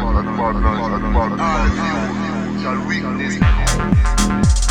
noise, that bad noise, that bad noise. Ah, you, your weakness.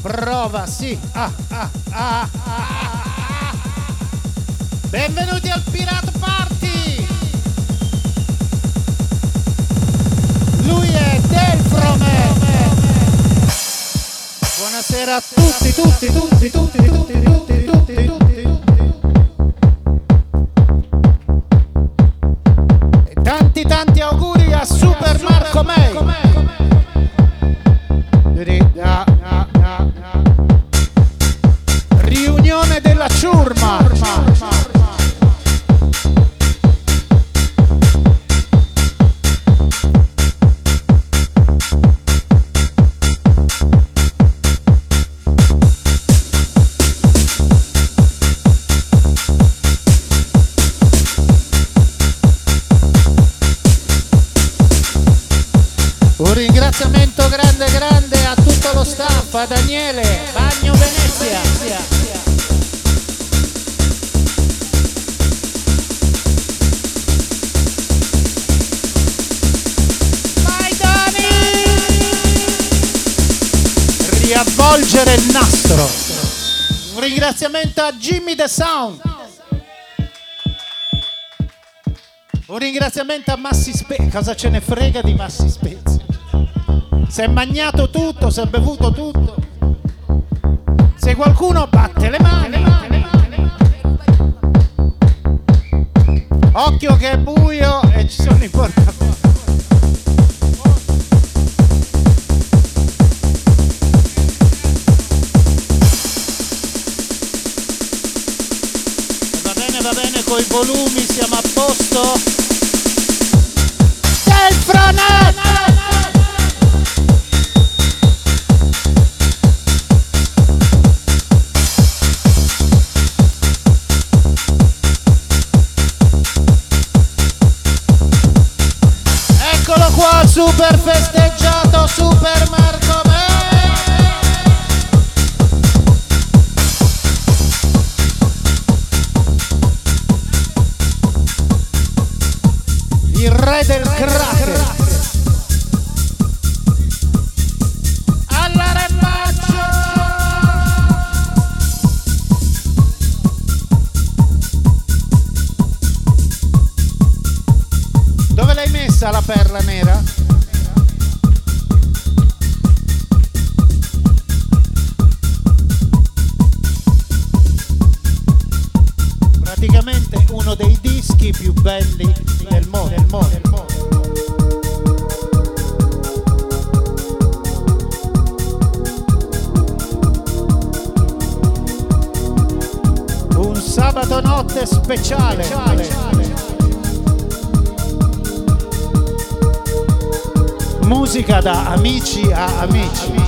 Prova, sì. Ah, ah, ah, ah, Benvenuti al Pirate Party. Lui è Delfrome. Buonasera a tutti, tutti, tutti, tutti, tutti, tutti. Massi Spezia, cosa ce ne frega di Massi Spezia? Si è mangiato tutto, si è bevuto tutto. Se qualcuno batte Musica da amici a amici.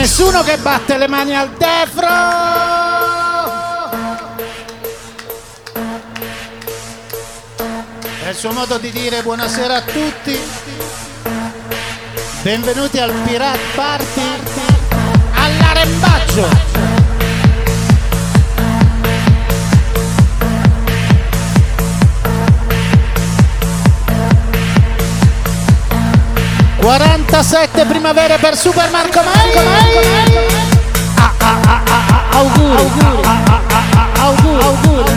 Nessuno che batte le mani al defro. È il suo modo di dire buonasera a tutti. Benvenuti al Pirate Party all'arembaggio. 47 primavere per Super Marco Mai. Ah, ah, ah, ah, auguri. Auguri. auguri. auguri.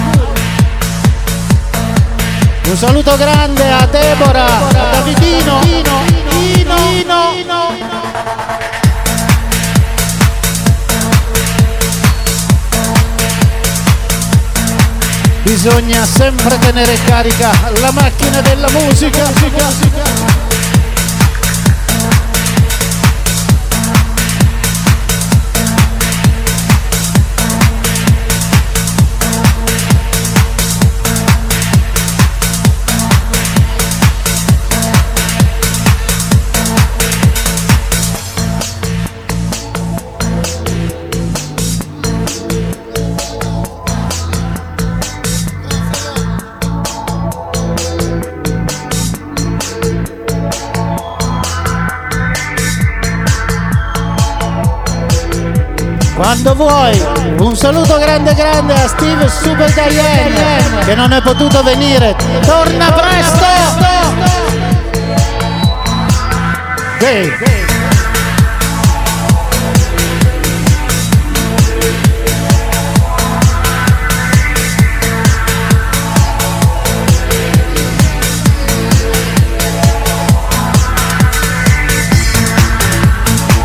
Un saluto grande a Deborah, a Davidino, Ino, Ino, Ino. Bisogna sempre tenere carica la macchina della musica. musica, musica. Quando vuoi, un saluto grande grande a Steve Super Diane che non è potuto venire. Torna presto! Hey.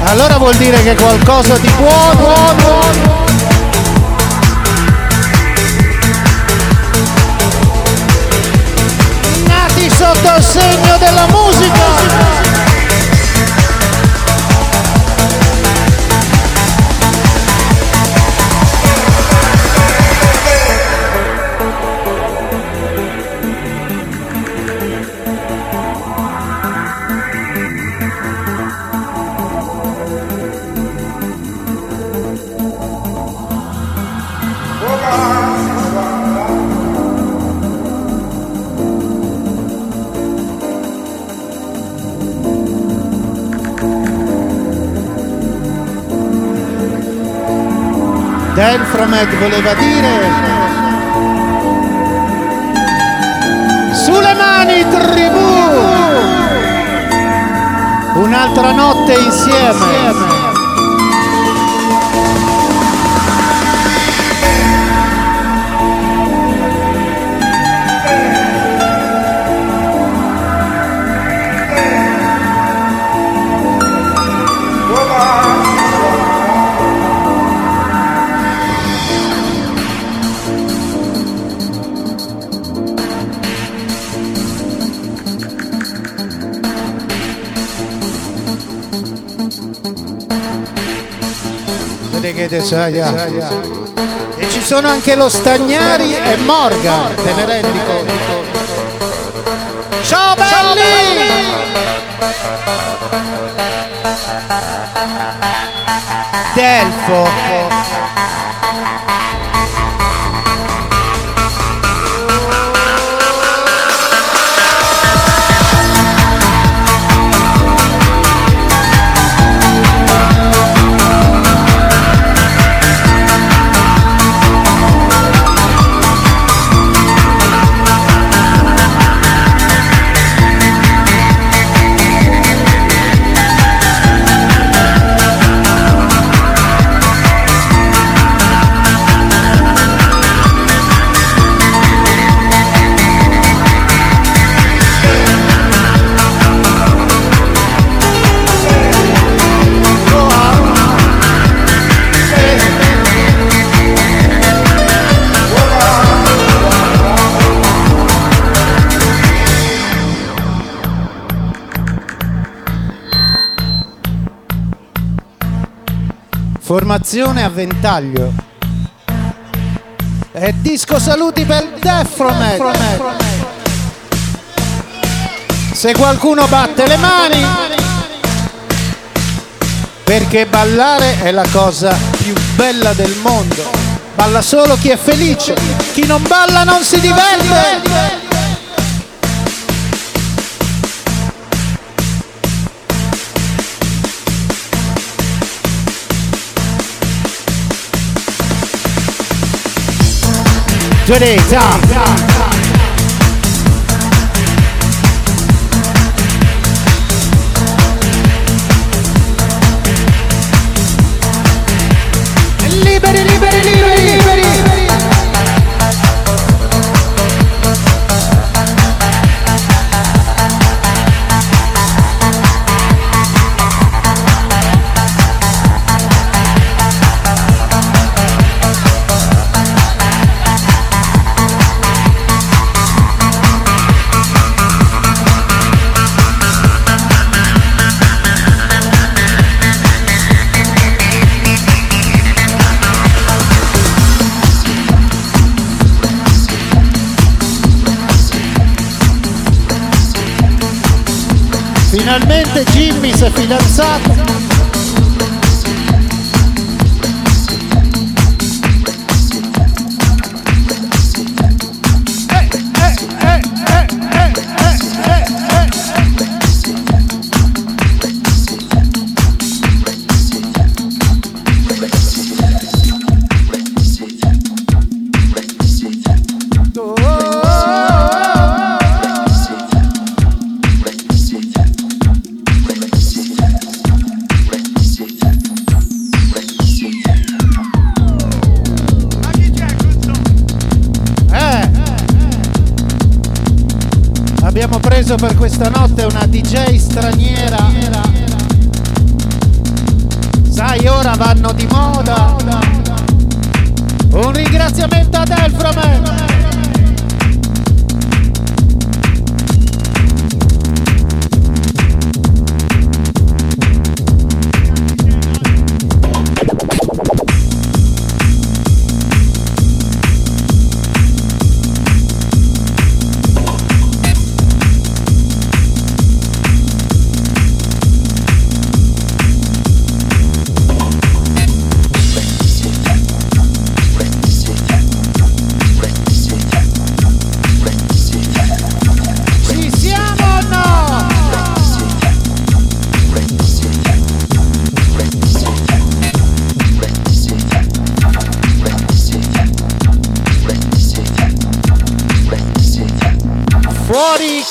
Allora vuol dire che qualcosa di buono, buono. nati sotto il segno della musica. Voleva dire sulle mani tribù un'altra notte insieme. E ci sono anche lo Stagnari e Morgan, te ne rendi conto? Ciao belli! Delfo. Formazione a ventaglio. E disco saluti per Defromet. Se qualcuno batte le mani, perché ballare è la cosa più bella del mondo. Balla solo chi è felice, chi non balla non si diverte. Trinita.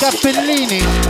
Cappellini.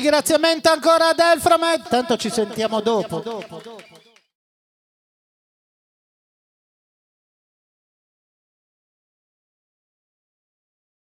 Ringraziamento ancora ad Elframed, tanto ci sentiamo dopo.